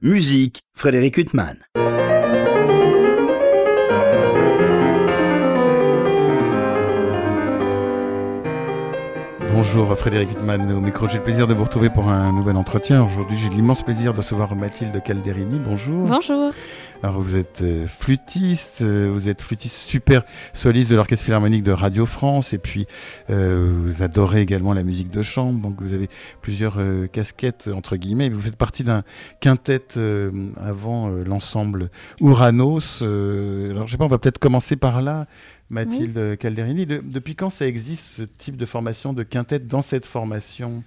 Musique, Frédéric Huttman. Bonjour Frédéric Huttman au micro. J'ai le plaisir de vous retrouver pour un nouvel entretien. Aujourd'hui, j'ai l'immense plaisir de recevoir Mathilde Calderini. Bonjour. Bonjour. Alors, vous êtes euh, flûtiste, euh, vous êtes flûtiste super soliste de l'Orchestre Philharmonique de Radio France et puis euh, vous adorez également la musique de chambre. Donc, vous avez plusieurs casquettes, entre guillemets. Vous faites partie d'un quintet avant l'ensemble Uranos. alors, je sais pas, on va peut-être commencer par là. Mathilde Calderini. depuis quand ça existe ce type de formation de quintette dans cette formation?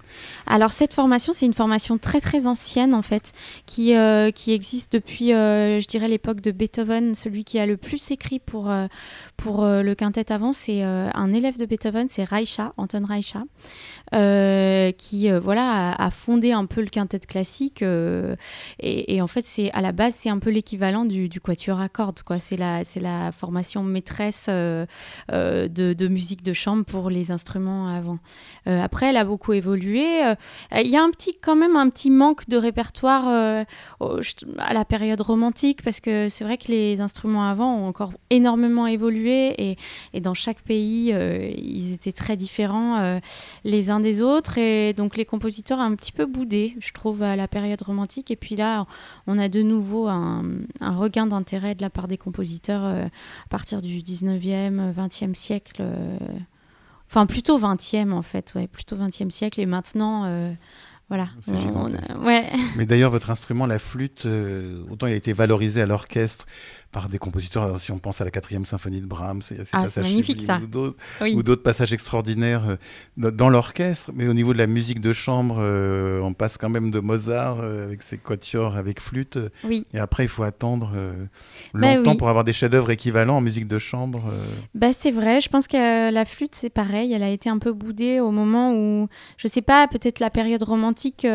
Alors cette formation, c'est une formation très très ancienne en fait, qui, euh, qui existe depuis, euh, je dirais, l'époque de Beethoven. Celui qui a le plus écrit pour, euh, pour le quintet avant, c'est un élève de Beethoven, c'est Reicha, Anton Reicha. Euh, qui euh, voilà a, fondé un peu le quintet classique euh, et, en fait c'est à la base c'est un peu l'équivalent du, quatuor à cordes quoi. C'est la c'est la formation maîtresse de, musique de chambre pour les instruments avant. Après elle a beaucoup évolué. Il y a un petit quand même un petit manque de répertoire à la période romantique parce que c'est vrai que les instruments avant ont encore énormément évolué et, et dans chaque pays ils étaient très différents les uns des autres. Et donc les compositeurs un petit peu boudé, je trouve, à la période romantique. Et puis là, on a de nouveau un, regain d'intérêt de la part des compositeurs euh, à partir du 19e, 20e siècle. Euh, enfin, plutôt 20e en fait, ouais, plutôt 20e siècle. Et maintenant. Euh, voilà. ouais. Mais d'ailleurs, votre instrument, la flûte, autant il a été valorisé à l'orchestre par des compositeurs. Si on pense à la quatrième symphonie de Brahms, ah, c'est magnifique ça. Ou d'autres passages extraordinaires euh, dans l'orchestre. Mais au niveau de la musique de chambre, euh, on passe quand même de Mozart euh, avec ses quatuors avec flûte. Oui. Et après, il faut attendre bah longtemps pour avoir des chefs-d'œuvre équivalents en musique de chambre. Bah, c'est vrai. Je pense que la flûte, c'est pareil. Elle a été un peu boudée au moment où, je sais pas, peut-être la période romantique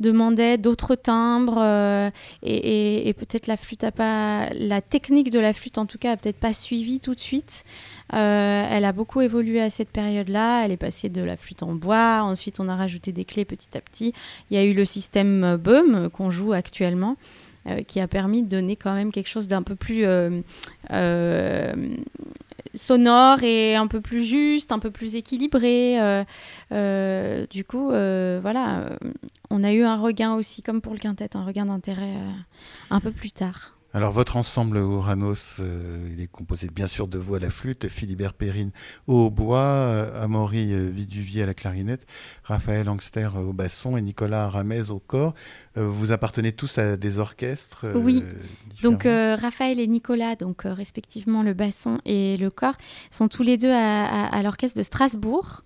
demandait d'autres timbres et, et peut-être la flûte a pas la technique de la flûte, en tout cas, a peut-être pas suivi tout de suite. Euh, elle a beaucoup évolué à cette période-là. Elle est passée de la flûte en bois. Ensuite, on a rajouté des clés petit à petit. Il y a eu le système BUM qu'on joue actuellement. Euh, qui a permis de donner quand même quelque chose d'un peu plus euh, sonore et un peu plus juste, un peu plus équilibré. du coup, voilà, on a eu un regain aussi, comme pour le quintet, un regain d'intérêt un peu plus tard. Alors votre ensemble Uranos, euh, il est composé bien sûr de vous à la flûte, Philibert Perrine au bois, euh, Amaury euh, Viduvier à la clarinette, Raphaël Angster au basson et Nicolas Ramez au corps. vous appartenez tous à des orchestres Oui, donc Raphaël et Nicolas, donc respectivement le basson et le corps, sont tous les deux à l'orchestre de Strasbourg.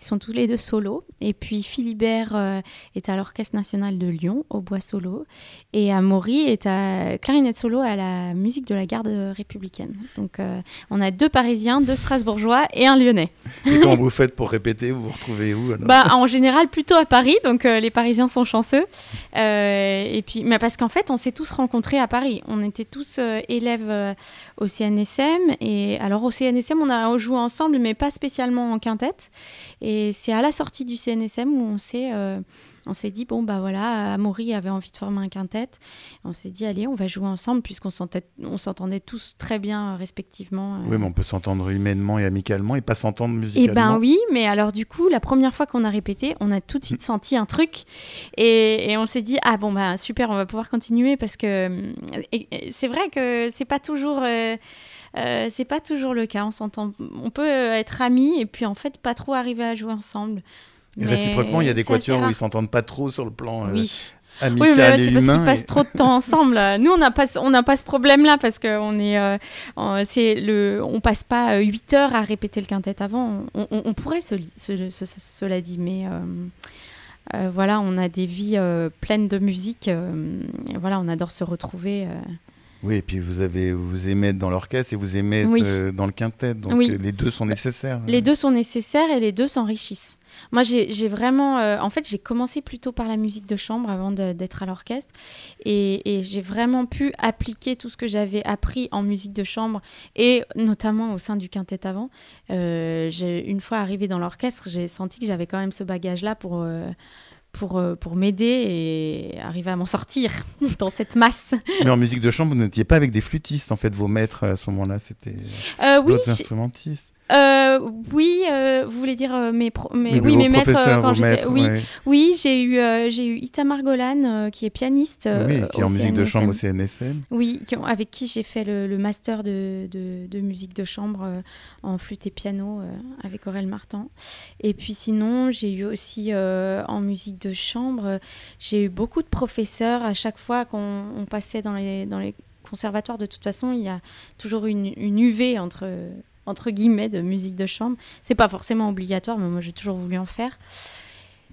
Ils sont tous les deux solos. Et puis Philibert euh, est à l'Orchestre national de Lyon, au bois solo. Et Amaury est à clarinette solo à la musique de la garde républicaine. Donc euh, on a deux Parisiens, deux Strasbourgeois et un Lyonnais. Et comment vous faites pour répéter Vous vous retrouvez où bah, En général, plutôt à Paris. Donc euh, les Parisiens sont chanceux. et puis, mais parce qu'en fait, on s'est tous rencontrés à Paris. On était tous élèves au CNSM. Et alors au CNSM, on a joué ensemble, mais pas spécialement en quintette. Et c'est à la sortie du CNSM où on s'est euh, on s'est dit bon bah voilà Amaury avait envie de former un quintet. On s'est dit allez on va jouer ensemble puisqu'on s'entendait tous très bien euh, respectivement euh. oui mais on peut s'entendre humainement et amicalement et pas s'entendre musicalement. eh ben oui mais alors du coup la première fois qu'on a répété on a tout de suite senti un truc. Et, et on s'est dit ah bon bah super on va pouvoir continuer parce que c'est vrai que c'est pas toujours euh, c'est pas toujours le cas. On s'entend, on peut être amis et puis en fait pas trop arriver à jouer ensemble. Réciproquement, il y a des quatuors où ils s'entendent pas trop sur le plan. Euh, oui. Amical oui, mais c'est parce qu'ils passent trop de temps ensemble. Nous, on n'a pas, on n'a pas ce problème-là parce qu'on est, euh, c'est le, on passe pas 8 heures à répéter le quintet avant. On, pourrait, ce, cela dit, mais voilà, on a des vies pleines de musique. voilà, on adore se retrouver. Oui, et puis vous avez vous aimez être dans l'orchestre et vous aimez être euh, dans le quintet, donc euh, les deux sont nécessaires. Les deux sont nécessaires et les deux s'enrichissent. Moi, j'ai vraiment, euh, en fait, j'ai commencé plutôt par la musique de chambre avant d'être à l'orchestre, et, j'ai vraiment pu appliquer tout ce que j'avais appris en musique de chambre et notamment au sein du quintet avant. une fois arrivée dans l'orchestre, j'ai senti que j'avais quand même ce bagage-là pour pour, pour m'aider et arriver à m'en sortir dans cette masse. Mais en musique de chambre, vous n'étiez pas avec des flûtistes, en fait, vos maîtres à ce moment-là, c'était oui, d'autres instrumentistes. Euh, oui, euh, vous voulez dire euh, mes, mes, oui, mes maîtres quand j'étais. Oui, oui j'ai eu, j'ai eu Itamar Golan qui est pianiste. oui, qui est en musique de chambre au CNSM. Oui, avec qui j'ai fait le, master de, de, de, musique de chambre en flûte et piano avec Aurel Martin. Et puis sinon, j'ai eu aussi en musique de chambre, j'ai eu beaucoup de professeurs à chaque fois qu'on passait dans les, dans les conservatoires. De toute façon, il y a toujours une, une UV entre entre guillemets, de musique de chambre. C'est pas forcément obligatoire, mais moi j'ai toujours voulu en faire.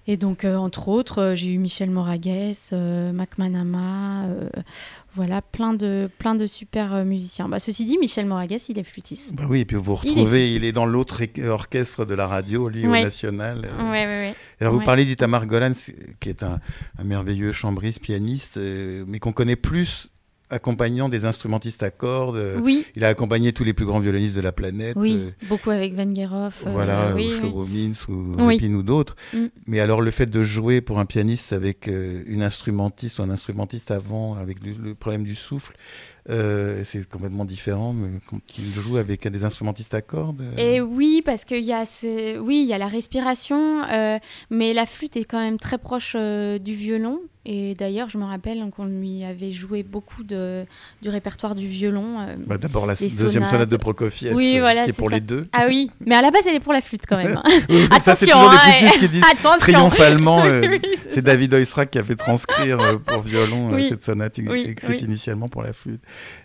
Et donc, euh, entre autres, euh, j'ai eu Michel Moragues, euh, Mac Manama, voilà, plein de, plein de super musiciens. Bah, ceci dit, Michel Moragues, il est flûtiste. Bah oui, et puis vous vous retrouvez, il est, dans l'autre orchestre de la radio, lui, au national. Oui, oui, oui. Alors, vous parlez d'Itamar Golan, qui est un, un merveilleux chambriste, pianiste, mais qu'on connaît plus accompagnant des instrumentistes à cordes. Oui. Il a accompagné tous les plus grands violonistes de la planète. Oui, euh, beaucoup avec Van Gerhoff. Euh, voilà, oui, ou Shlomo ou ou d'autres. Mm. Mais alors le fait de jouer pour un pianiste avec euh, une instrumentiste ou un instrumentiste avant, avec le problème du souffle, euh, c'est complètement différent mais quand il joue avec des instrumentistes à cordes. Euh. Et oui, parce qu'il y a ce, oui, il y a la respiration, euh, mais la flûte est quand même très proche du violon. Et d'ailleurs, je me rappelle qu'on lui avait joué beaucoup de, du répertoire du violon. Bah, D'abord la deuxième sonate de Prokofiev, oui, voilà, qui est pour les deux. Ah oui, mais à la base, elle est pour la flûte quand même. oui, Attention, ça, c'est qui disent triomphalement. c'est David Oistrakh qui a fait transcrire pour violon cette sonate écrite initialement pour la flûte.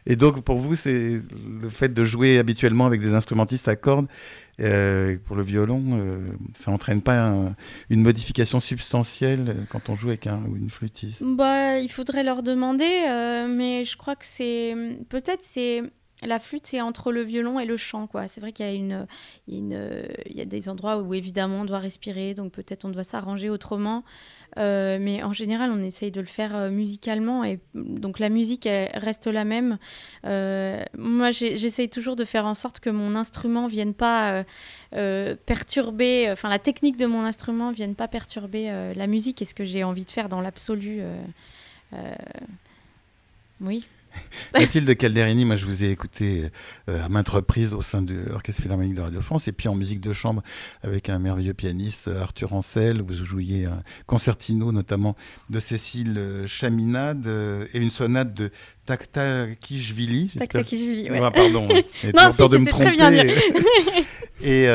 Et donc, pour vous, c'est le fait de jouer habituellement avec des instrumentistes à cordes euh, pour le violon, euh, ça n'entraîne pas une modification substantielle quand on joue avec un ou une flûtiste? Bah, Il faudrait leur demander, euh, mais je crois que c'est. Peut-être c'est. La flûte, c'est entre le violon et le chant. quoi. C'est vrai qu'il y, a une, une, il y a des endroits où évidemment on doit respirer, donc peut-être on doit s'arranger autrement. Euh, mais en général, on essaye de le faire euh, musicalement. Et donc la musique reste la même. Euh, moi, j'essaye toujours de faire en sorte que mon instrument vienne pas perturber, enfin la technique de mon instrument vienne pas perturber la musique et ce que j'ai envie de faire dans l'absolu. oui. Mathilde Calderini, moi je vous ai écouté euh, à maintes reprises au sein de l'Orchestre Philharmonique de Radio France et puis en musique de chambre avec un merveilleux pianiste euh, Arthur Ancel. Vous jouiez un concertino notamment de Cécile euh, Chaminade et une sonate de Taktakishvili. Taktakishvili, ouais. Ah, pardon, j'ai peur de me tromper. Très bien et,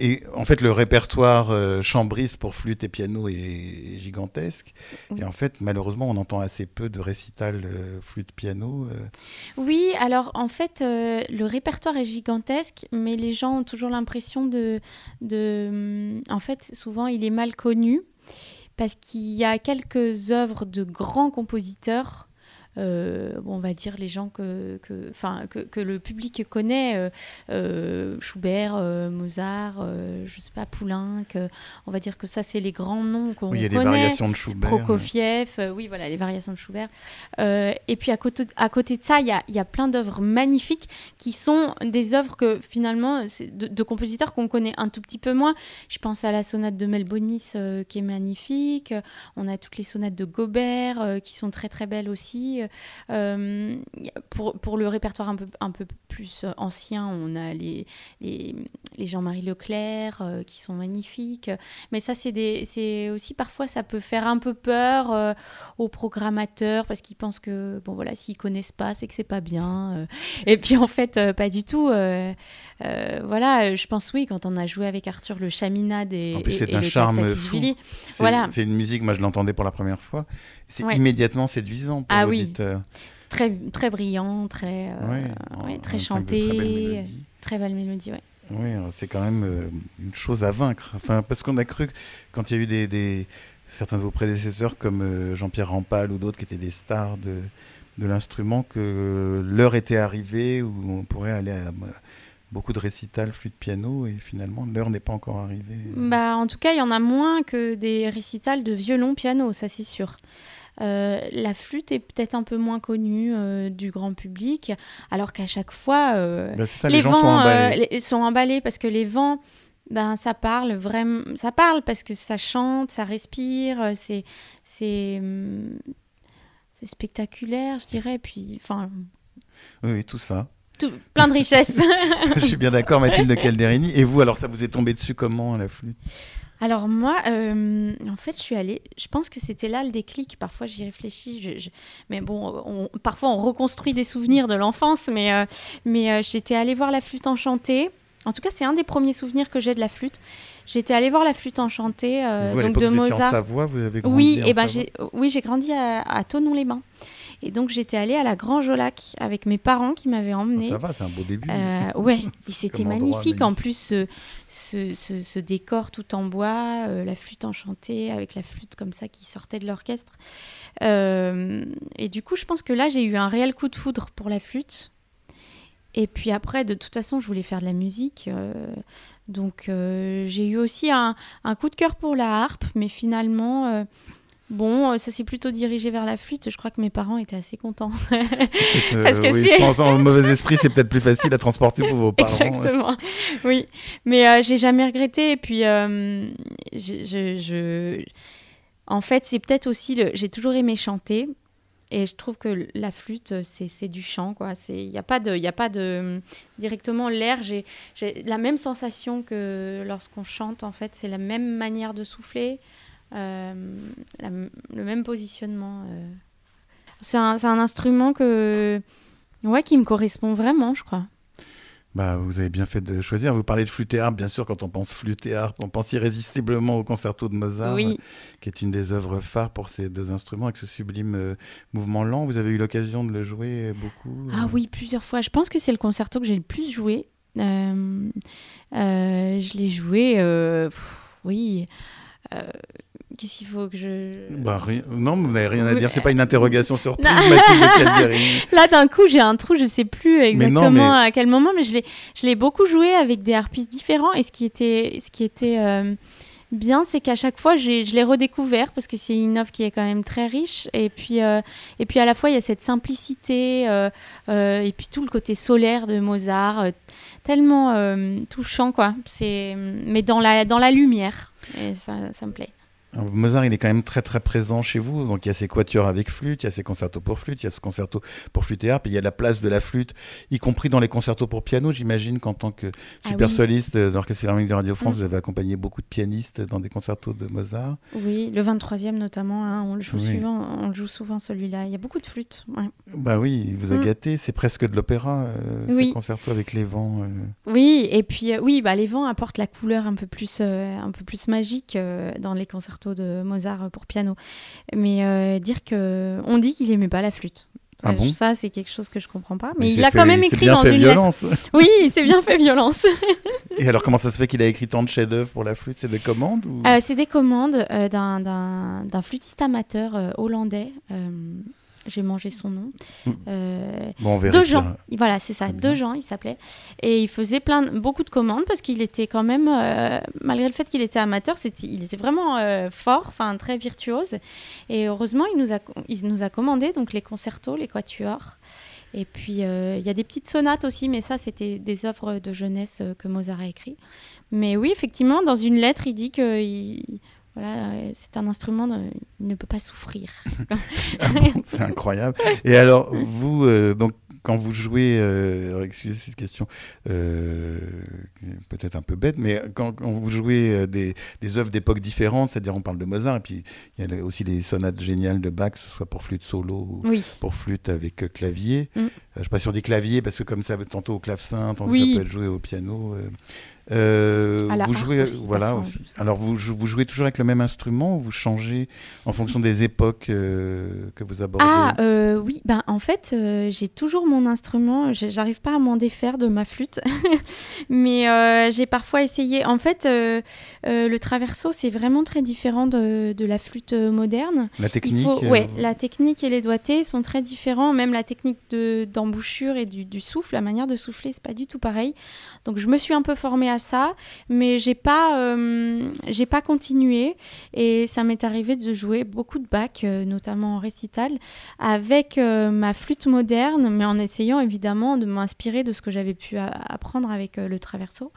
et en fait, le répertoire euh, chambriste pour flûte et piano est, gigantesque. Et en fait, malheureusement, on entend assez peu de récital euh, flûte-piano. Euh. Oui, alors en fait, le répertoire est gigantesque, mais les gens ont toujours l'impression de, de... En fait, souvent, il est mal connu parce qu'il y a quelques œuvres de grands compositeurs euh, on va dire les gens que, que, que, le public connaît, euh, euh, Schubert, Mozart, je sais pas, Poulenc, on va dire que ça c'est les grands noms qu'on oui, il y a les variations de Schubert. Prokofiev, oui voilà, les variations de Schubert. et puis à côté, à côté de ça, il y a, y a, plein d'œuvres magnifiques qui sont des œuvres que finalement, de, de compositeurs qu'on connaît un tout petit peu moins. Je pense à la sonate de Melbonis qui est magnifique, on a toutes les sonates de Gobert qui sont très très belles aussi. Euh, pour, pour, le répertoire un peu, un peu plus ancien, on a les, les, Jean-Marie Leclerc euh, qui sont magnifiques. Mais ça, c'est aussi parfois, ça peut faire un peu peur euh, aux programmateurs parce qu'ils pensent que, bon voilà, s'ils connaissent pas, c'est que c'est pas bien. et puis en fait, pas du tout. voilà, je pense oui, quand on a joué avec Arthur le Chaminade et, en plus, c'est un charme fou. Voilà. C'est une musique, moi je l'entendais pour la première fois. C'est immédiatement séduisant pour ah l'auditeur. Très, très brillant, très, euh, très chanté, très belle mélodie. Ouais. Oui, c'est quand même euh, une chose à vaincre. Enfin, parce qu'on a cru que quand il y a eu des, des certains de vos prédécesseurs comme euh, Jean-Pierre Rampal ou d'autres qui étaient des stars de, de l'instrument, que l'heure était arrivée où on pourrait aller à beaucoup de récitals flûte piano et finalement l'heure n'est pas encore arrivée. Bah, en tout cas, il y en a moins que des récitals de violon piano, ça c'est sûr. Euh, la flûte est peut-être un peu moins connue euh, du grand public, alors qu'à chaque fois, euh, bah, les, vents sont emballés. sont emballés parce que les vents ben ça parle vraiment, ça parle parce que ça chante, ça respire, c'est c'est hum, c'est spectaculaire, je dirais. Puis, enfin. Oui, oui, tout ça. Tout, plein de richesses. je suis bien d'accord, Mathilde Calderini. Et vous, alors, ça vous est tombé dessus comment, la flûte? Alors moi, euh, en fait, je suis allée. Je pense que c'était là le déclic. Parfois, j'y réfléchis. Mais bon, parfois, on reconstruit des souvenirs de l'enfance. Mais, euh, mais euh, j'étais allée voir la flûte enchantée. En tout cas, c'est un des premiers souvenirs que j'ai de la flûte. J'étais allée voir la flûte enchantée vous, donc de Mozart. En Savoie, vous avez grandi oui, et eh ben j'ai oui, j'ai grandi à, à Tonon-les-Bains. Et donc j'étais allée à la Grange au Lac avec mes parents qui m'avaient emmenée. ça va, c'est un beau début. Euh, ouais, c'était magnifique. En plus, ce, ce, ce, décor tout en bois, euh, la flûte enchantée avec la flûte comme ça qui sortait de l'orchestre. Euh, et du coup, je pense que là, j'ai eu un réel coup de foudre pour la flûte. Et puis après, de toute façon, je voulais faire de la musique. donc j'ai eu aussi un, un, coup de cœur pour la harpe, mais finalement Bon, euh, ça s'est plutôt dirigé vers la flûte. Je crois que mes parents étaient assez contents. Euh, Parce que oui, sans, mauvais esprit, c'est peut-être plus facile à transporter pour vos parents. Exactement. Oui, mais euh, j'ai jamais regretté. Et puis, je, en fait, c'est peut-être aussi le. J'ai toujours aimé chanter. Et je trouve que la flûte, c'est du chant, quoi. Il n'y a pas de, a pas de directement l'air. J'ai la même sensation que lorsqu'on chante. En fait, c'est la même manière de souffler. Euh, le même positionnement. Euh. C'est un, un, instrument que, ouais, qui me correspond vraiment, je crois. Bah, vous avez bien fait de choisir. Vous parlez de flûte et harpe, bien sûr, quand on pense flûte et harpe, on pense irrésistiblement au concerto de Mozart, qui est une des œuvres phares pour ces deux instruments, avec ce sublime euh, mouvement lent. Vous avez eu l'occasion de le jouer beaucoup Ah oui, plusieurs fois. Je pense que c'est le concerto que j'ai le plus joué. je l'ai joué, oui. Qu'est-ce qu'il faut que je. Bah, Non, vous n'avez rien à dire. C'est pas une interrogation surprise, Là, d'un coup, j'ai un trou. Je sais plus exactement à quel moment, mais je l'ai, beaucoup joué avec des harpistes différents. Et ce qui était, ce qui était euh, bien, c'est qu'à chaque fois, je l'ai redécouvert parce que c'est une œuvre qui est quand même très riche. Et puis, euh, et puis à la fois, il y a cette simplicité euh, et puis tout le côté solaire de Mozart, tellement touchant, quoi. Mais dans la, dans la lumière. Et ça, ça me plaît. Mozart, il est quand même très très présent chez vous. Donc il y a ses quatuors avec flûte, il y a ses concertos pour flûte, il y a ce concerto pour flûte et harpe, il y a la place de la flûte, y compris dans les concertos pour piano. J'imagine qu'en tant que ah super soliste d'Orchestre Philharmonique de Radio France, mm. vous avez accompagné beaucoup de pianistes dans des concertos de Mozart. Oui, le 23e notamment, hein, on le joue souvent, on joue souvent celui-là. Il y a beaucoup de flûtes. Bah oui, il vous a mm. gâté. C'est presque de l'opéra, euh, oui. ces concertos avec les vents. Euh. Oui, et puis euh, oui, bah les vents apportent la couleur un peu plus, un peu plus magique dans les concertos de Mozart pour piano. Mais euh, dire que on dit qu'il aimait pas la flûte. Ah bon? ça, c'est quelque chose que je comprends pas. Mais, il a quand même écrit dans une violence. lettre. Oui, il s'est bien fait violence. Et alors, comment ça se fait qu'il a écrit tant de chefs-d'œuvre pour la flûte? C'est des commandes ou... Euh, c'est des commandes euh, d'un flûtiste amateur hollandais j'ai mangé son nom. Mm. Euh, bon, deux gens, voilà, c'est ça, deux gens, il s'appelait. Et il faisait plein, beaucoup de commandes parce qu'il était quand même, euh, malgré le fait qu'il était amateur, c'était, il était vraiment euh, fort, enfin très virtuose. Et heureusement, il nous a, il nous a commandé donc les concertos, les quatuors. Et puis il y a des petites sonates aussi, mais ça, c'était des œuvres de jeunesse que Mozart a écrit. Mais oui, effectivement, dans une lettre, il dit que voilà, c'est un instrument, il ne peut pas souffrir. C'est incroyable. Et alors, vous, euh, donc, quand vous jouez, euh, excusez cette question, euh, peut-être un peu bête, mais quand, vous jouez des, des œuvres d'époques différentes, c'est-à-dire on parle de Mozart, et puis il y a aussi des sonates géniales de Bach, que ce soit pour flûte solo ou pour flûte avec clavier. Mm. je ne sais pas si on dit clavier, parce que comme ça, tantôt au clavecin, tantôt ça peut être joué au piano. Euh, vous jouez, voilà. Alors vous, vous, jouez toujours avec le même instrument ou vous changez en fonction des époques euh, que vous abordez Ah euh, oui, ben en fait j'ai toujours mon instrument. J'arrive pas à m'en défaire de ma flûte, mais j'ai parfois essayé. En fait, le traverso c'est vraiment très différent de, de, la flûte moderne. La technique. ouais, la technique et les doigtés sont très différents. Même la technique d'embouchure et du, du, souffle, la manière de souffler, c'est pas du tout pareil. Donc je me suis un peu formée à ça, mais j'ai pas, euh, j'ai pas continué. Et ça m'est arrivé de jouer beaucoup de bacs, euh, notamment en récital, avec euh, ma flûte moderne, mais en essayant évidemment de m'inspirer de ce que j'avais pu apprendre avec le traverso.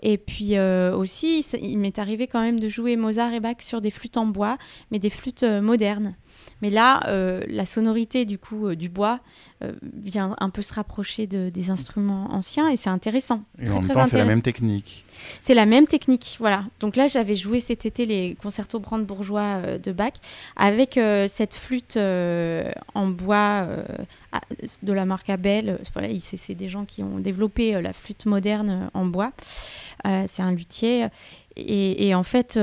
Et puis aussi, il m'est arrivé quand même de jouer Mozart et Bach sur des flûtes en bois, mais des flûtes modernes. Mais là, la sonorité du coup du bois vient un peu se rapprocher de, des instruments anciens et c'est intéressant. Et en même temps, c'est la même technique. C'est la même technique, voilà. Donc là, j'avais joué cet été les concertos brandebourgeois euh, de Bach avec euh, cette flûte euh, en bois de la marque Abel. Voilà, c'est des gens qui ont développé la flûte moderne en bois. c'est un luthier. Et, en fait,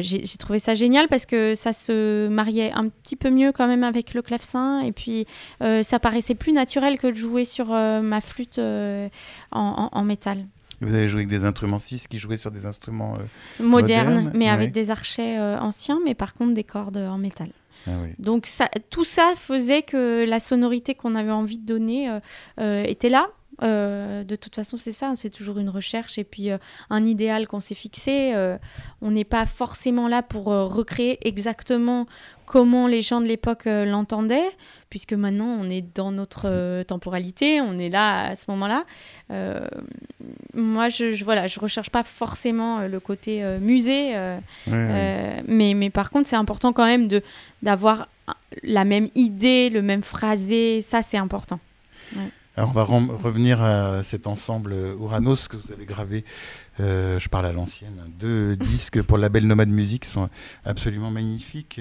j'ai trouvé ça génial parce que ça se mariait un petit peu mieux quand même avec le clavecin. Et puis, ça paraissait plus naturel que de jouer sur ma flûte en métal. Vous avez joué avec des instruments 6 qui jouaient sur des instruments euh, modernes, mais avec des archets euh, anciens, mais par contre des cordes en métal. Ah Donc ça, tout ça faisait que la sonorité qu'on avait envie de donner euh, était là. De toute façon, c'est ça, c'est toujours une recherche et puis un idéal qu'on s'est fixé. on n'est pas forcément là pour recréer exactement comment les gens de l'époque l'entendaient, puisque maintenant on est dans notre temporalité, on est là à ce moment-là moi, je, je, voilà, je recherche pas forcément euh, le côté euh, musée, euh, mais, mais par contre, c'est important quand même de d'avoir la même idée, le même phrasé. Ça, c'est important. Alors, on va revenir à cet ensemble Uranos que vous avez gravé. je parle à l'ancienne. Deux disques pour la belle Nomade Musique sont absolument magnifiques.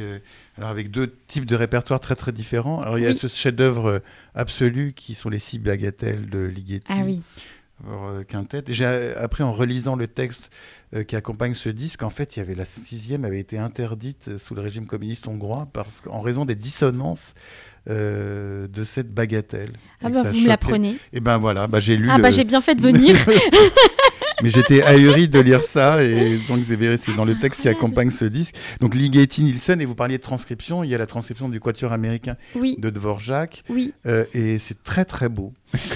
alors, avec deux types de répertoires très très différents. Alors, il y a ce chef-d'œuvre absolu qui sont les six bagatelles de Ligeti. Ah oui. Euh, quintette. Et j'ai appris en relisant le texte euh, qui accompagne ce disque, en fait, il y avait la sixième avait été interdite sous le régime communiste hongrois parce qu'en raison des dissonances euh, de cette bagatelle. Ah bah vous me l'apprenez. Et eh ben voilà, bah j'ai lu. Ah bah j'ai bien fait de venir. Mais j'étais ahuri de lire ça et donc c'est dans le texte qui accompagne ce disque. Donc Ligeti Nielsen et vous parliez de transcription, il y a la transcription du quatuor américain de Dvorak. Oui. et c'est très très beau.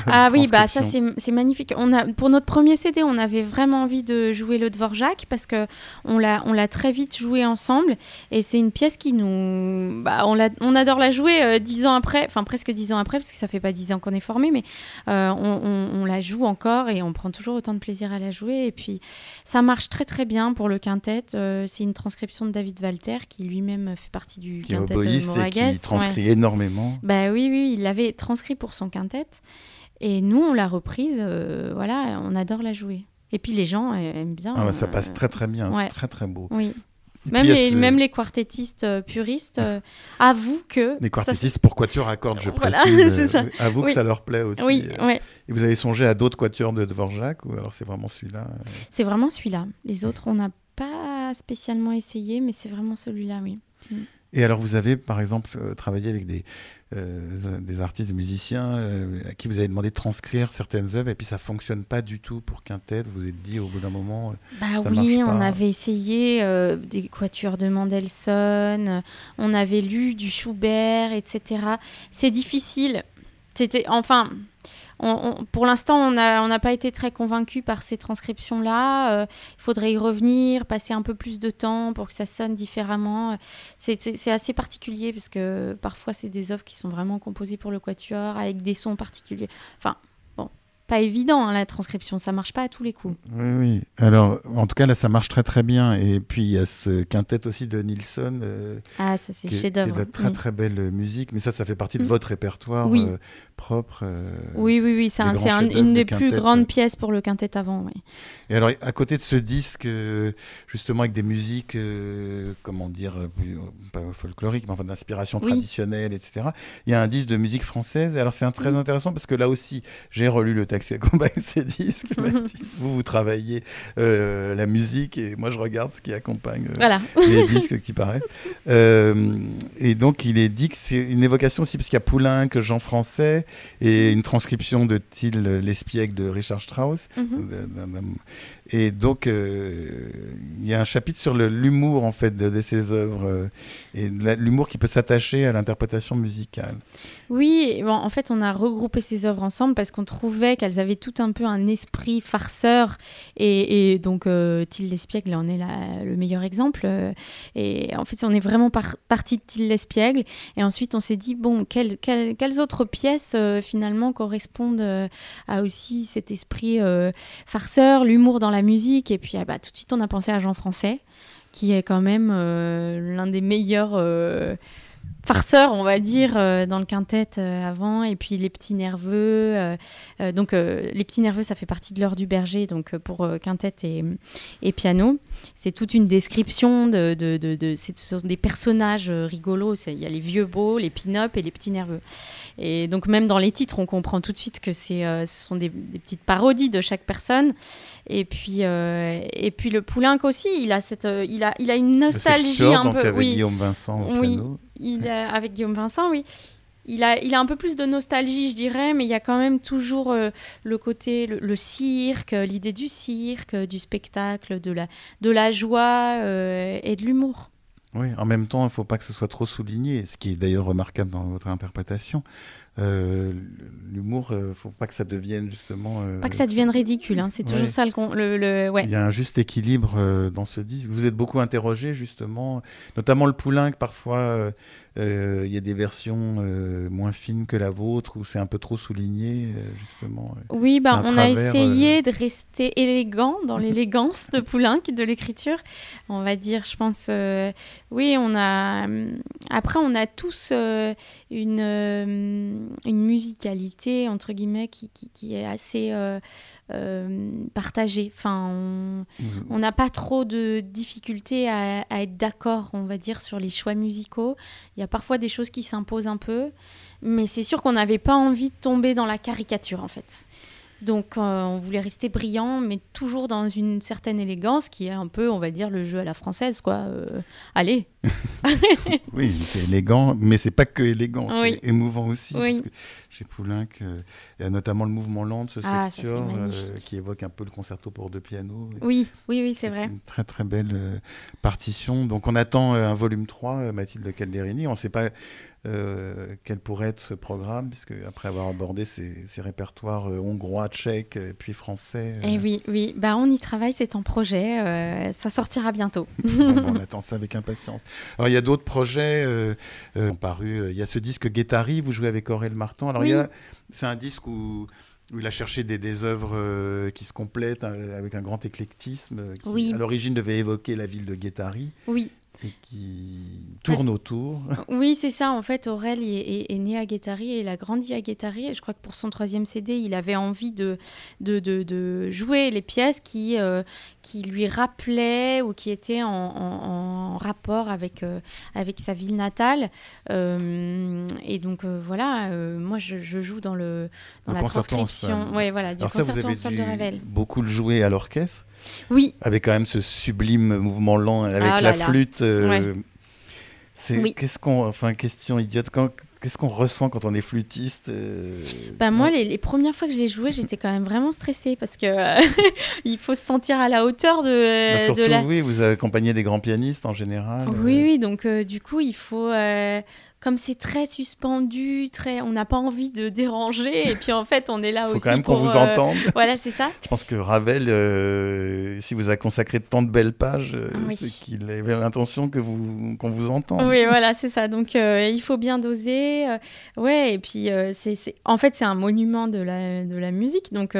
Ah oui, bah ça c'est magnifique. On a, pour notre premier CD, on avait vraiment envie de jouer le Dvorak parce que on l'a, on l'a très vite joué ensemble et c'est une pièce qui nous, bah, on, on adore la jouer euh, dix ans après, enfin presque dix ans après parce que ça fait pas dix ans qu'on est formé, mais euh, on, la joue encore et on prend toujours autant de plaisir à la jouer et puis ça marche très très bien pour le quintet. Euh, c'est une transcription de David Walter qui lui-même fait partie du quintet de Moragas. qui transcrit énormément. Bah oui, oui, il l'avait transcrit pour son quintet. Et nous, on l'a reprise, euh, voilà, on adore la jouer. Et puis les gens aiment bien. Ah ça passe très très bien, c'est très très beau. Oui. Même les, même les quartettistes euh, puristes euh, avouent que. Les quartettistes pour quatuor à cordes, je précise. avouent que ça leur plaît aussi. Oui, Et vous avez songé à d'autres quatuors de Dvorak ou alors c'est vraiment celui-là C'est vraiment celui-là. Les autres, on n'a pas spécialement essayé, mais c'est vraiment celui-là, oui. Et alors, vous avez par exemple travaillé avec des, euh, des artistes, des musiciens euh, à qui vous avez demandé de transcrire certaines œuvres et puis ça fonctionne pas du tout pour Quintet. Vous vous êtes dit au bout d'un moment. Euh, bah oui, on avait essayé des quatuors de Mendelssohn, on avait lu du Schubert, etc. C'est difficile. C'était enfin pour l'instant, on n'a pas été très convaincu par ces transcriptions-là. Euh, il faudrait y revenir, passer un peu plus de temps pour que ça sonne différemment. C'est assez particulier parce que parfois, c'est des œuvres qui sont vraiment composées pour le quatuor avec des sons particuliers. Enfin, pas évident, hein, la transcription. Ça marche pas à tous les coups. Oui, oui. Alors, en tout cas, là, ça marche très, très bien. Et puis, il y a ce quintet aussi de Nilsson. Euh, ah, ça, c'est chef-d'œuvre. de très, très belle musique. Mais ça, ça fait partie de mm. votre répertoire euh, propre. Euh, oui, oui, oui. C'est une des plus grandes pièces pour le quintet avant. Oui. Et alors, à côté de ce disque, justement, avec des musiques, comment dire, pas folkloriques, mais enfin d'inspiration traditionnelle, etc., il y a un disque de musique française. Et alors, c'est très intéressant parce que là aussi, j'ai relu le texte qui accompagne ces disques. vous, vous travaillez euh, la musique et moi, je regarde ce qui accompagne euh, les disques qui paraissent. Euh, et donc, il est dit que c'est une évocation aussi, parce qu'il y a Poulenc, Jean Français, et une transcription de Till L'Espiègle de Richard Strauss. Mhm. Et donc, il y a un chapitre sur l'humour, en fait, de, de ces œuvres, et l'humour qui peut s'attacher à l'interprétation musicale. Oui, en fait, on a regroupé ces œuvres ensemble parce qu'on trouvait qu'elles elles avaient tout un peu un esprit farceur. Et, donc, euh, Tilde Espiègle en est le meilleur exemple. Et en fait, on est vraiment parti de Tilde Espiègle. Et ensuite, on s'est dit, bon, quelles, autres pièces finalement correspondent à aussi cet esprit farceur, l'humour dans la musique. Et puis, ah bah, tout de suite, on a pensé à Jean Français, qui est quand même l'un des meilleurs farceur, on va dire, euh, dans le quintet euh, avant, et puis les petits nerveux. Euh, donc, les petits nerveux, ça fait partie de l'heure du berger, donc pour quintet et, piano. C'est toute une description de, de, ce sont des personnages rigolos. Il y a les vieux beaux, les pin-up et les petits nerveux. Et donc, même dans les titres, on comprend tout de suite que ce sont des, petites parodies de chaque personne. Et puis, et puis le Poulenc aussi, il a, cette, il a, il a une nostalgie un peu. oui, Guillaume Vincent au oui, il avec Guillaume Vincent, oui. Il a, il a un peu plus de nostalgie, je dirais, mais il y a quand même toujours euh, le côté, le, cirque, l'idée du cirque, du spectacle, de la, de la joie euh, et de l'humour. Oui, en même temps, il ne faut pas que ce soit trop souligné, ce qui est d'ailleurs remarquable dans votre interprétation. Euh, l'humour, il euh, faut pas que ça devienne justement. Euh, pas que ça devienne ridicule, hein, c'est toujours ça le, le, ouais. Il y a un juste équilibre dans ce disque. Vous êtes beaucoup interrogé justement, notamment le Poulenc, parfois il y a des versions moins fines que la vôtre où c'est un peu trop souligné justement. Oui, bah, on a essayé de rester élégant dans l'élégance de Poulenc, de l'écriture. On va dire, je pense, oui, on a. Après, on a tous une une musicalité, entre guillemets, qui, qui, est assez euh, euh, partagée. Enfin, on n'a pas trop de difficultés à, être d'accord, on va dire, sur les choix musicaux. Il y a parfois des choses qui s'imposent un peu, mais c'est sûr qu'on n'avait pas envie de tomber dans la caricature, en fait. Donc euh, on voulait rester brillant, mais toujours dans une certaine élégance qui est un peu, on va dire, le jeu à la française, quoi. Euh, allez. oui, c'est élégant, mais c'est pas que élégant, c'est émouvant aussi. Parce que chez Poulenc, euh, il y a notamment le mouvement lent de ce ah, qui évoque un peu le concerto pour deux pianos. Oui, oui, oui, c'est vrai. Une très très belle partition. Donc on attend un volume 3, Mathilde Calderini. On ne sait pas euh, quel pourrait être ce programme, puisque après avoir abordé ces, répertoires euh, hongrois, tchèques, et puis français. Eh oui, oui, bah, on y travaille, c'est en projet, euh, ça sortira bientôt. on attend ça avec impatience. Alors il y a d'autres projets ont paru, il y a ce disque Guettari, vous jouez avec Aurel Martin. Alors c'est un disque où où il a cherché des, des œuvres qui se complètent avec un grand éclectisme, qui à l'origine devait évoquer la ville de Guettari. Oui et qui tourne autour. Oui, c'est ça. En fait, Aurel est, né à Guétari et il a grandi à Guétari. Et je crois que pour son troisième CD, il avait envie de, de, de, jouer les pièces qui, euh, qui lui rappelaient ou qui étaient en, en, rapport avec, euh, avec sa ville natale. Euh, et donc, voilà, moi, je, joue dans, le, dans la transcription ouais, voilà, du concerto en sol de Ravel. Beaucoup le jouer à l'orchestre oui. Avec quand même ce sublime mouvement lent avec ah la flûte. Euh, c'est qu'est-ce qu'on, enfin question idiote, qu'est-ce qu'on ressent quand on est flûtiste euh, bah, Moi, les, premières fois que j'ai joué, j'étais quand même vraiment stressée parce que euh, il faut se sentir à la hauteur de. Bah, surtout, de la... oui, vous accompagnez des grands pianistes en général. Oui, oui, donc du coup, il faut comme c'est très suspendu, très, on n'a pas envie de déranger, et puis en fait, on est là aussi. Il faut quand même qu'on vous euh, entende. voilà, c'est ça. Je pense que Ravel, euh, si vous a consacré tant de belles pages, euh, ah c'est qu'il avait l'intention que vous qu'on vous entende. Oui, voilà, c'est ça. Donc, il faut bien doser. ouais, et puis c'est, en fait, c'est un monument de la de la musique, donc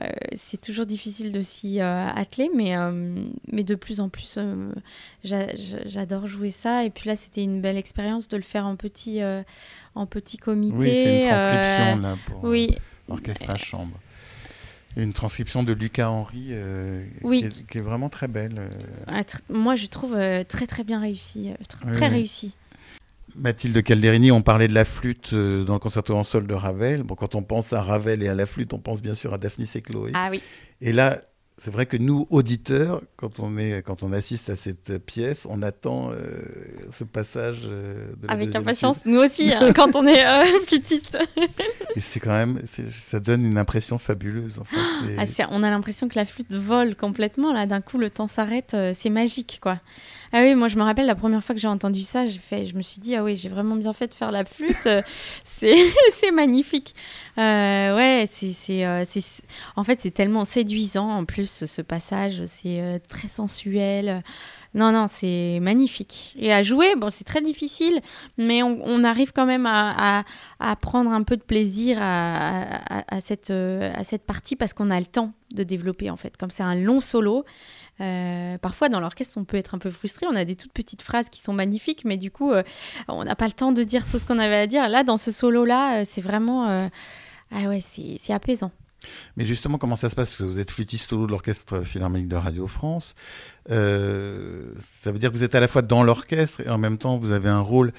euh, c'est toujours difficile de s'y euh, atteler, mais, euh, mais de plus en plus, j'adore jouer ça. Et puis là, c'était une belle expérience de le faire en petit, en petit comité. Oui, c'est une transcription là pour oui. l'orchestre à chambre. Une transcription de Lucas Henry oui. qui, est, vraiment très belle. Moi, je trouve très très bien réussi, très réussi. Mathilde Calderini, on parlait de la flûte euh, dans le concerto en sol de Ravel. Bon, quand on pense à Ravel et à la flûte, on pense bien sûr à Daphnis et Chloé. Ah oui. Et là, c'est vrai que nous, auditeurs, quand on, est, quand on assiste à cette pièce, on attend euh, ce passage. Euh, de Avec impatience, nous aussi, hein, quand on est flûtiste. et c'est quand même, ça donne une impression fabuleuse. ah, on a l'impression que la flûte vole complètement. Là, d'un coup, le temps s'arrête. c'est magique, quoi. Ah oui, moi je me rappelle la première fois que j'ai entendu ça, j'ai fait, je me suis dit ah oui, j'ai vraiment bien fait de faire la flûte, c'est magnifique. Euh, ouais, c'est c'est euh, en fait c'est tellement séduisant en plus ce passage, c'est euh, très sensuel. Non, non, c'est magnifique. Et à jouer, bon, c'est très difficile, mais on, arrive quand même à, à, prendre un peu de plaisir à, à cette, à cette partie parce qu'on a le temps de développer, en fait. Comme c'est un long solo, euh, parfois, dans l'orchestre, on peut être un peu frustré. On a des toutes petites phrases qui sont magnifiques, mais du coup, euh, on n'a pas le temps de dire tout ce qu'on avait à dire. Là, dans ce solo-là, euh, c'est vraiment. ah ouais, c'est apaisant. Mais justement, comment ça se passe? Vous êtes flûtiste solo de l'Orchestre Philharmonique de Radio France. ça veut dire que vous êtes à la fois dans l'orchestre et en même temps, vous avez un rôle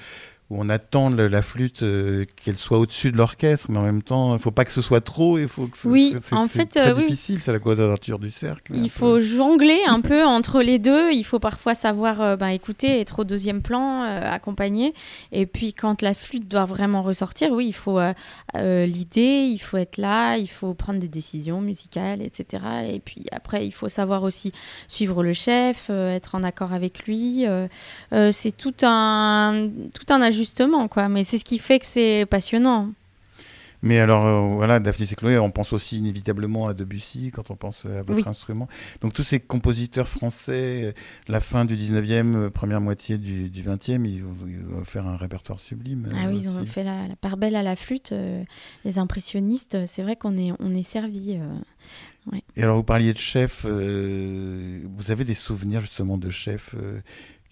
où on attend la flûte euh, qu'elle soit au-dessus de l'orchestre, mais en même temps, il ne faut pas que ce soit trop. Il faut que oui, en fait, c'est très euh, difficile, c'est la quadrature du cercle. Il faut jongler un peu entre les deux. Il faut parfois savoir, euh, bah, écouter, être au deuxième plan, accompagner. Et puis, quand la flûte doit vraiment ressortir, oui, il faut l'idée, il faut être là, il faut prendre des décisions musicales, etc. Et puis après, il faut savoir aussi suivre le chef, être en accord avec lui. c'est tout un, tout un justement, quoi. Mais c'est ce qui fait que c'est passionnant. Mais alors, euh, voilà, Daphne et Chloé, on pense aussi inévitablement à Debussy quand on pense à votre instrument. Donc, tous ces compositeurs français, euh, la fin du 19e, euh, première moitié du, 20e, ils, ont fait un répertoire sublime. Ah oui, ils ont fait la, part belle à la flûte. les impressionnistes, c'est vrai qu'on est, on est servi. Et alors, vous parliez de chef. vous avez des souvenirs justement de chef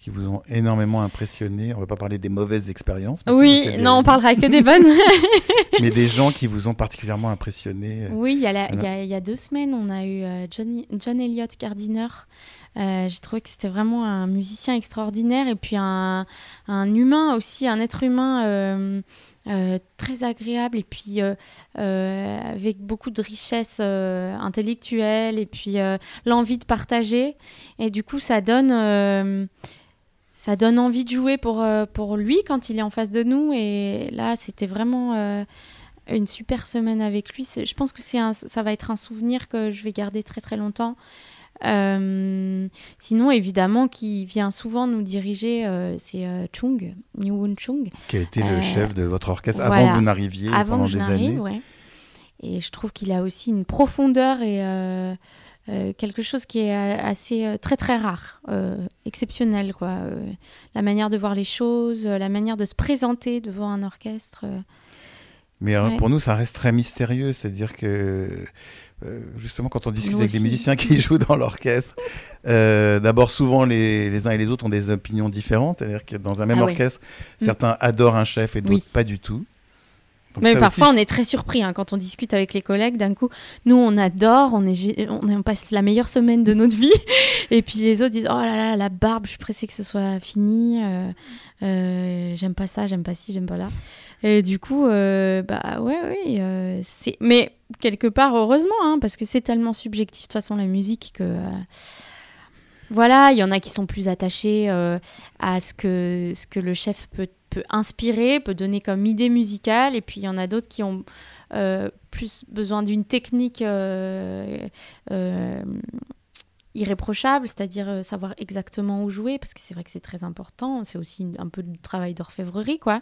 qui vous ont énormément impressionné On va pas parler des mauvaises expériences. Oui, non, on parlera que des bonnes. mais des gens qui vous ont particulièrement impressionné. Euh, oui, il y, a, y a deux semaines, on a eu euh, John Elliott Gardiner. Euh, j'ai trouvé que c'était vraiment un musicien extraordinaire et puis un, un humain aussi, un être humain très agréable et puis avec beaucoup de richesse intellectuelle et puis l'envie de partager. Et du coup, ça donne ça donne envie de jouer pour, euh, pour lui quand il est en face de nous. Et là, c'était vraiment euh, une super semaine avec lui. Je pense que c'est ça va être un souvenir que je vais garder très très longtemps. Euh, sinon, évidemment, qui vient souvent nous diriger, c'est Chung, Won Chung. Qui a été le chef de votre orchestre avant que vous n'arriviez pendant des années. Et je trouve qu'il a aussi une profondeur et euh, quelque chose qui est euh, assez euh, très très rare, exceptionnel quoi. la manière de voir les choses, la manière de se présenter devant un orchestre. Mais pour nous, ça reste très mystérieux, c'est-à-dire que justement quand on discute avec des musiciens qui jouent dans l'orchestre, d'abord souvent les, les, uns et les autres ont des opinions différentes, c'est-à-dire que dans un même ah orchestre, mm. certains adorent un chef et d'autres pas du tout. Mais parfois, on est très surpris hein, quand on discute avec les collègues. D'un coup, nous, on adore, on, est, on, passe la meilleure semaine de notre vie. Et puis les autres disent Oh là là, la barbe, je suis pressée que ce soit fini. Euh, euh, j'aime pas ça, j'aime pas ci, j'aime pas là. Et du coup, euh, bah ouais, oui. c'est... Mais quelque part, heureusement, hein, parce que c'est tellement subjectif, de toute façon, la musique, que. voilà, il y en a qui sont plus attachés à ce que, ce que le chef peut peut inspirer, peut donner comme idée musicale, et puis il y en a d'autres qui ont euh, plus besoin d'une technique euh, euh, irréprochable, c'est-à-dire savoir exactement où jouer, parce que c'est vrai que c'est très important, c'est aussi un peu du travail d'orfèvrerie, quoi.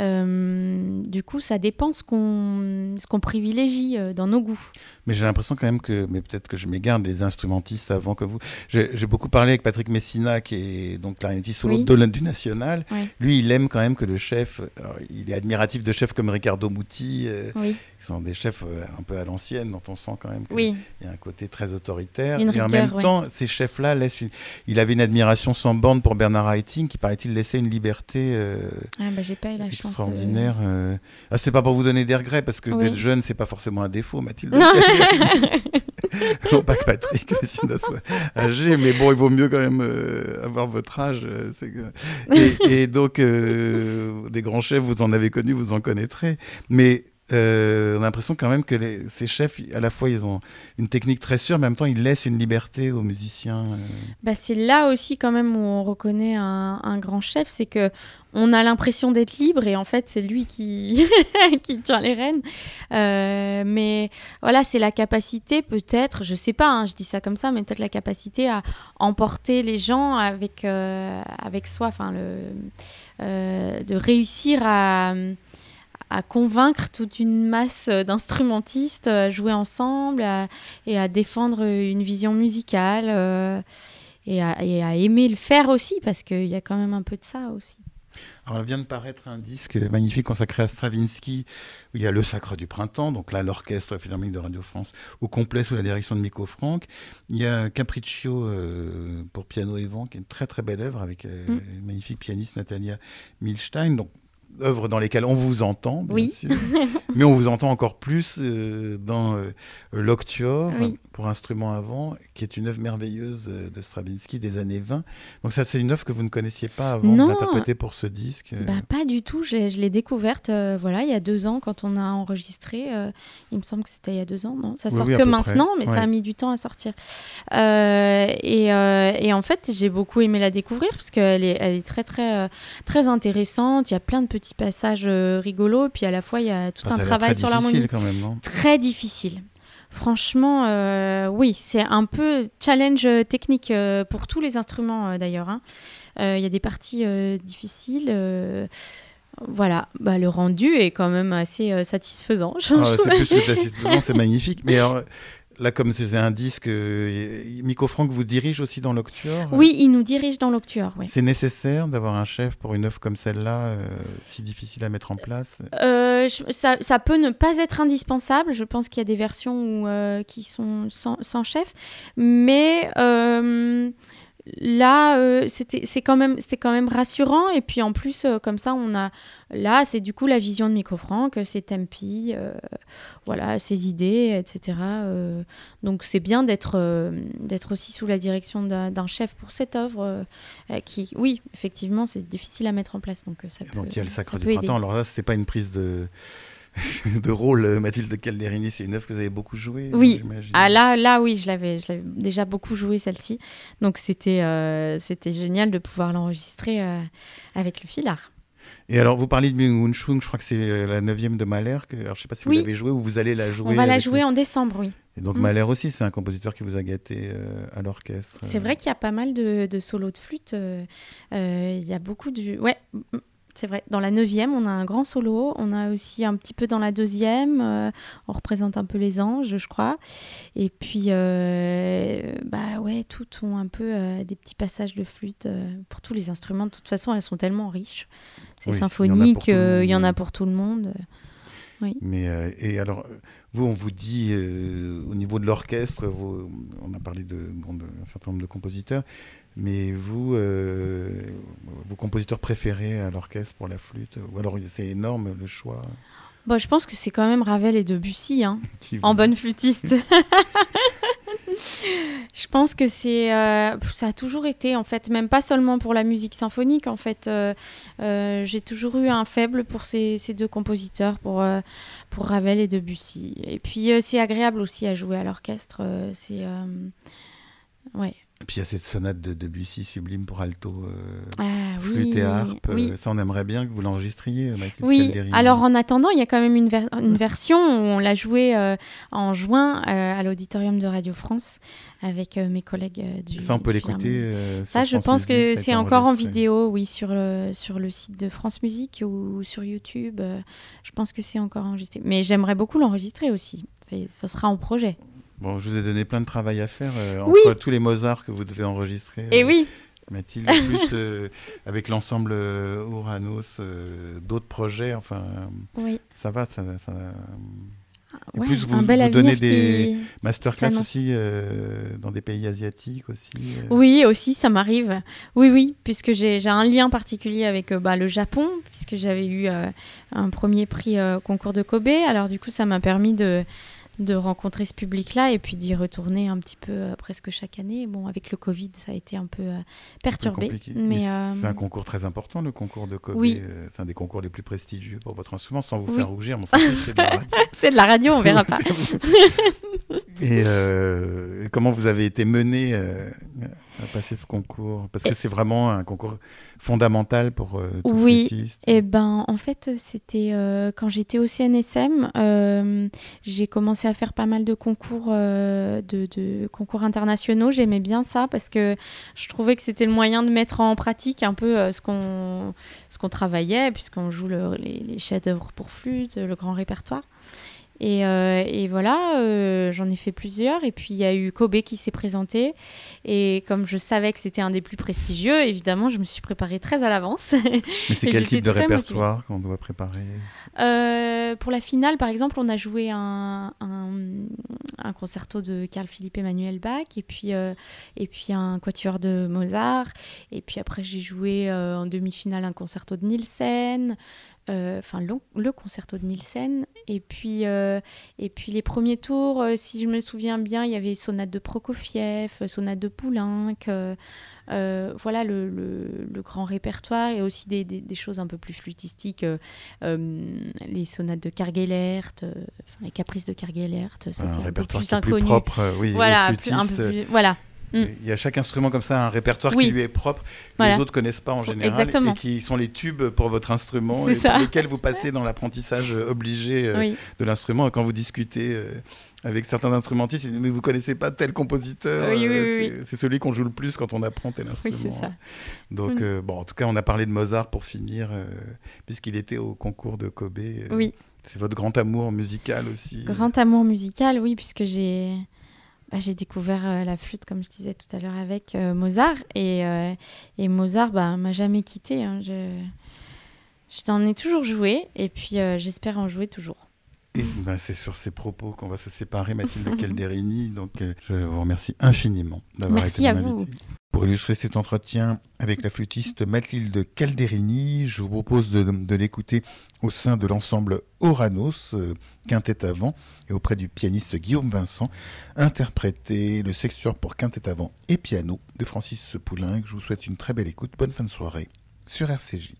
Euh, du coup, ça dépend ce qu'on qu'on privilégie euh, dans nos goûts. Mais j'ai l'impression quand même que, mais peut-être que je m'égare des instrumentistes avant que vous. J'ai beaucoup parlé avec Patrick Messina, qui est donc clarinettiste solo de du National. Lui, il aime quand même que le chef, il est admiratif de chefs comme Ricardo Muti, euh, qui sont des chefs un peu à l'ancienne, dont on sent quand même qu'il y a un côté très autoritaire. et en même temps, ces chefs-là laissent une... Il avait une admiration sans borne pour Bernard Haitink, qui paraît-il laissait une liberté. ah bah j'ai pas eu la chance extraordinaire. Euh... Ah, c'est pas pour vous donner des regrets, parce que d'être jeune, c'est pas forcément un défaut, Mathilde. non, pas que Patrick, soit âgé, mais bon, il vaut mieux quand même euh, avoir votre âge. Euh, que... et, donc, euh, des grands chefs, vous en avez connu, vous en connaîtrez. Mais euh, on a l'impression quand même que ces chefs, à la fois, ils ont une technique très sûre, mais en même temps, ils laissent une liberté aux musiciens. euh. Bah, c'est là aussi quand même où on reconnaît un, grand chef, c'est que on a l'impression d'être libre et en fait c'est lui qui, qui tient les rênes. Euh, mais voilà, c'est la capacité peut-être, je sais pas, hein, je dis ça comme ça, mais peut-être la capacité à emporter les gens avec, avec soi, enfin de réussir à convaincre toute une masse d'instrumentistes à jouer ensemble à- et à défendre une vision musicale euh, et, à, et à aimer le faire aussi parce qu'il y a quand même un peu de ça aussi. Alors, vient de paraître un disque magnifique consacré à Stravinsky, où il y a Le Sacre du Printemps, donc là, l'orchestre philharmonique de Radio France, au complet sous la direction de Miko Franck. Il y a Capriccio euh, pour piano et vent, qui est une très très belle œuvre avec euh, Mm. une magnifique pianiste Natalia Milstein. Donc, œuvres dans lesquelles on vous entend, bien Oui. sûr, mais on vous entend encore plus euh, dans euh, L'Octuor Oui. pour instrument à vent, qui est une œuvre merveilleuse euh, de Stravinsky des années 20. Donc ça, c'est une œuvre que vous ne connaissiez pas avant l'interpréter pour ce disque. euh. Bah, pas du tout, je l'ai découverte euh, voilà, il y a deux ans quand on a enregistré. il me semble que c'était il y a deux ans, non? Ça Oui, sort que maintenant, près. mais ça a mis du temps à sortir. Et, et en fait, j'ai beaucoup aimé la découvrir parce qu'elle est, elle est très, très, très intéressante. Il y a plein de petits passages euh, rigolos, puis à la fois, il y a tout Enfin, un travail sur l'harmonie. Très difficile. Franchement, euh, oui, c'est un peu challenge euh, technique euh, pour tous les instruments euh, d'ailleurs. hein. Il y a des parties difficiles. voilà, bah, le rendu est quand même assez satisfaisant. Ah, c'est magnifique. Mais alors, là, comme c'est un disque, euh, Miko Franck vous dirige aussi dans l'Octuor Oui, il nous dirige dans l'Octuor. oui. C'est nécessaire d'avoir un chef pour une œuvre comme celle-là, euh, si difficile à mettre en place? Euh, je- ça, ça peut ne pas être indispensable. Je pense qu'il y a des versions où, euh, qui sont sans, sans chef. Mais euh, là, euh, c'était- c'est quand, même- c'est quand même rassurant. Et puis en plus, euh, comme ça, on a. Là, c'est du coup la vision de Miko Franck, ses tempi, euh, voilà, ses idées, etc. Euh, donc c'est bien d'être euh, d'être aussi sous la direction d'un chef pour cette œuvre. euh, euh, qui, oui, effectivement, c'est difficile à mettre en place. Donc euh, ça peut, Donc il y a le Sacre du aider. Printemps. Alors là, c'était pas une prise de, de rôle, euh, Mathilde Calderini, c'est une œuvre que vous avez beaucoup jouée. Oui. Ah là, là oui, je l'avais, je l'avais déjà beaucoup joué celle-ci, donc c'était, euh, c'était génial de pouvoir l'enregistrer euh, avec le filard. Et alors, vous parliez de Myung Chung, je crois que c'est la neuvième de Mahler. Que, alors, je sais pas si Oui. vous l'avez jouée ou vous allez la jouer. On va la jouer le- en décembre, oui. Et donc Mm. Mahler aussi, c'est un compositeur qui vous a gâté euh, à l'orchestre. C'est vrai qu'il y a pas mal de, de solos de flûte. Il y a beaucoup du, ouais. C'est vrai, dans la neuvième, on a un grand solo. On a aussi un petit peu dans la deuxième. euh, on représente un peu les anges, je crois. Et puis, euh, bah ouais, toutes ont un peu euh, des petits passages de flûte euh, pour tous les instruments. De toute façon, elles sont tellement riches. C'est Oui, symphonique, euh, il y en a pour tout le monde. Mais euh, et alors, euh, vous, on vous dit euh, au niveau de l'orchestre, on a parlé de, bon, de un certain nombre de compositeurs, mais vous, euh, vos compositeurs préférés à l'orchestre pour la flûte, ou alors c'est énorme le choix. Bon, je pense que c'est quand même Ravel et Debussy, hein, en bonne flûtiste. je pense que c'est, euh, ça a toujours été, en fait, même pas seulement pour la musique symphonique, en fait, euh, euh, j'ai toujours eu un faible pour ces, ces deux compositeurs, pour, pour Ravel et Debussy. Et puis, c'est agréable aussi à jouer à l'orchestre. c'est, ouais. Et puis il y a cette sonate de Debussy sublime pour alto, euh, Ah, oui, flûte et harpe. oui. euh, Ça, on aimerait bien que vous l'enregistriez, Mathilde Oui, Calderini. alors en attendant, il y a quand même une, ver- une version où on l'a joué euh, en juin euh, à l'auditorium de Radio France avec euh, mes collègues euh, du. Ça, on peut l'écouter. Euh, Ça, je France pense que Musique, c'est encore en vidéo, oui, sur le, sur le site de France Musique ou sur YouTube. euh, je pense que c'est encore enregistré. Mais j'aimerais beaucoup l'enregistrer aussi. Ce sera en projet. Bon, je vous ai donné plein de travail à faire euh, Oui. entre tous les Mozart que vous devez enregistrer. Et euh, oui, Mathilde, plus euh, avec l'ensemble euh, Uranus, euh, d'autres projets, enfin, oui. ça va, ça, ça- Et Ouais, plus, vous- un bel vous donnez des masterclass aussi euh, dans des pays asiatiques aussi. euh. Oui, aussi, ça m'arrive. Oui, oui, puisque j'ai un lien particulier avec euh, bah, le Japon, puisque j'avais eu un premier prix concours de Kobe. Alors, du coup, ça m'a permis de de rencontrer ce public-là et puis d'y retourner un petit peu euh, presque chaque année. Bon, avec le Covid, ça a été un peu euh, perturbé. Mais, c'est un concours très important, le concours de Kobe. Oui. c'est un des concours les plus prestigieux pour votre instrument, sans vous faire rougir. c'est de la radio. c'est de la radio, on verra pas. et, comment vous avez été mené à passer ce concours Parce que c'est vraiment un concours fondamental pour euh, tout Oui, et eh ben en fait c'était euh, quand j'étais au CNSM, euh, j'ai commencé à faire pas mal de concours, de, de, concours internationaux. J'aimais bien ça parce que je trouvais que c'était le moyen de mettre en pratique un peu ce qu'on ce qu'on travaillait puisqu'on joue les, les chefs-d'œuvre pour flûte, le grand répertoire. Euh, et, voilà, euh, j'en ai fait plusieurs. Et puis il y a eu Kobe qui s'est présenté. Et comme je savais que c'était un des plus prestigieux, évidemment, je me suis préparée très à l'avance. Mais c'est quel type de répertoire qu'on doit préparer? Euh, Pour la finale, par exemple, on a joué un, un, concerto de Carl Philippe Emmanuel Bach et puis, et puis un quatuor de Mozart. Et puis après, j'ai joué en demi-finale un concerto de Nielsen. Euh, enfin le, concerto de Nielsen. Et puis, euh, et puis les premiers tours, euh, si je me souviens bien, il y avait sonate de Prokofiev, sonate de Poulenc. voilà le, le, grand répertoire et aussi des, des, choses un peu plus flûtistiques, les sonates de Kargelert, les caprices de Kargelert, ça c'est un, peu plus inconnu. Plus propre, oui, voilà, plus, un peu plus, voilà. Mm. Il y a chaque instrument comme ça, un répertoire qui lui est propre, que les autres connaissent pas en général, et qui sont les tubes pour votre instrument, et pour lesquels vous passez dans l'apprentissage obligé euh, de l'instrument. Quand vous discutez euh, avec certains instrumentistes, mais vous connaissez pas tel compositeur, euh, c'est celui qu'on joue le plus quand on apprend tel instrument. Ça. Donc, mm. bon, en tout cas, on a parlé de Mozart pour finir, puisqu'il était au concours de Kobe. oui. C'est votre grand amour musical aussi. Grand amour musical, oui, puisque j'ai bah, j'ai découvert euh, la flûte, comme je disais tout à l'heure, avec euh, Mozart. Et, euh, et Mozart bah, m'a jamais quitté. Hein. Je, je t'en ai toujours joué et puis j'espère en jouer toujours. Et bah, c'est sur ces propos qu'on va se séparer, Mathilde Calderini. Donc, je vous remercie infiniment d'avoir été mon à vous. Pour illustrer cet entretien avec la flûtiste Mathilde Calderini, je vous propose de, l'écouter au sein de l'ensemble Oranos, euh, quintet avant, et auprès du pianiste Guillaume Vincent, interpréter le sextuor pour quintet avant et piano de Francis Poulenc. Je vous souhaite une très belle écoute. Bonne fin de soirée sur RCJ.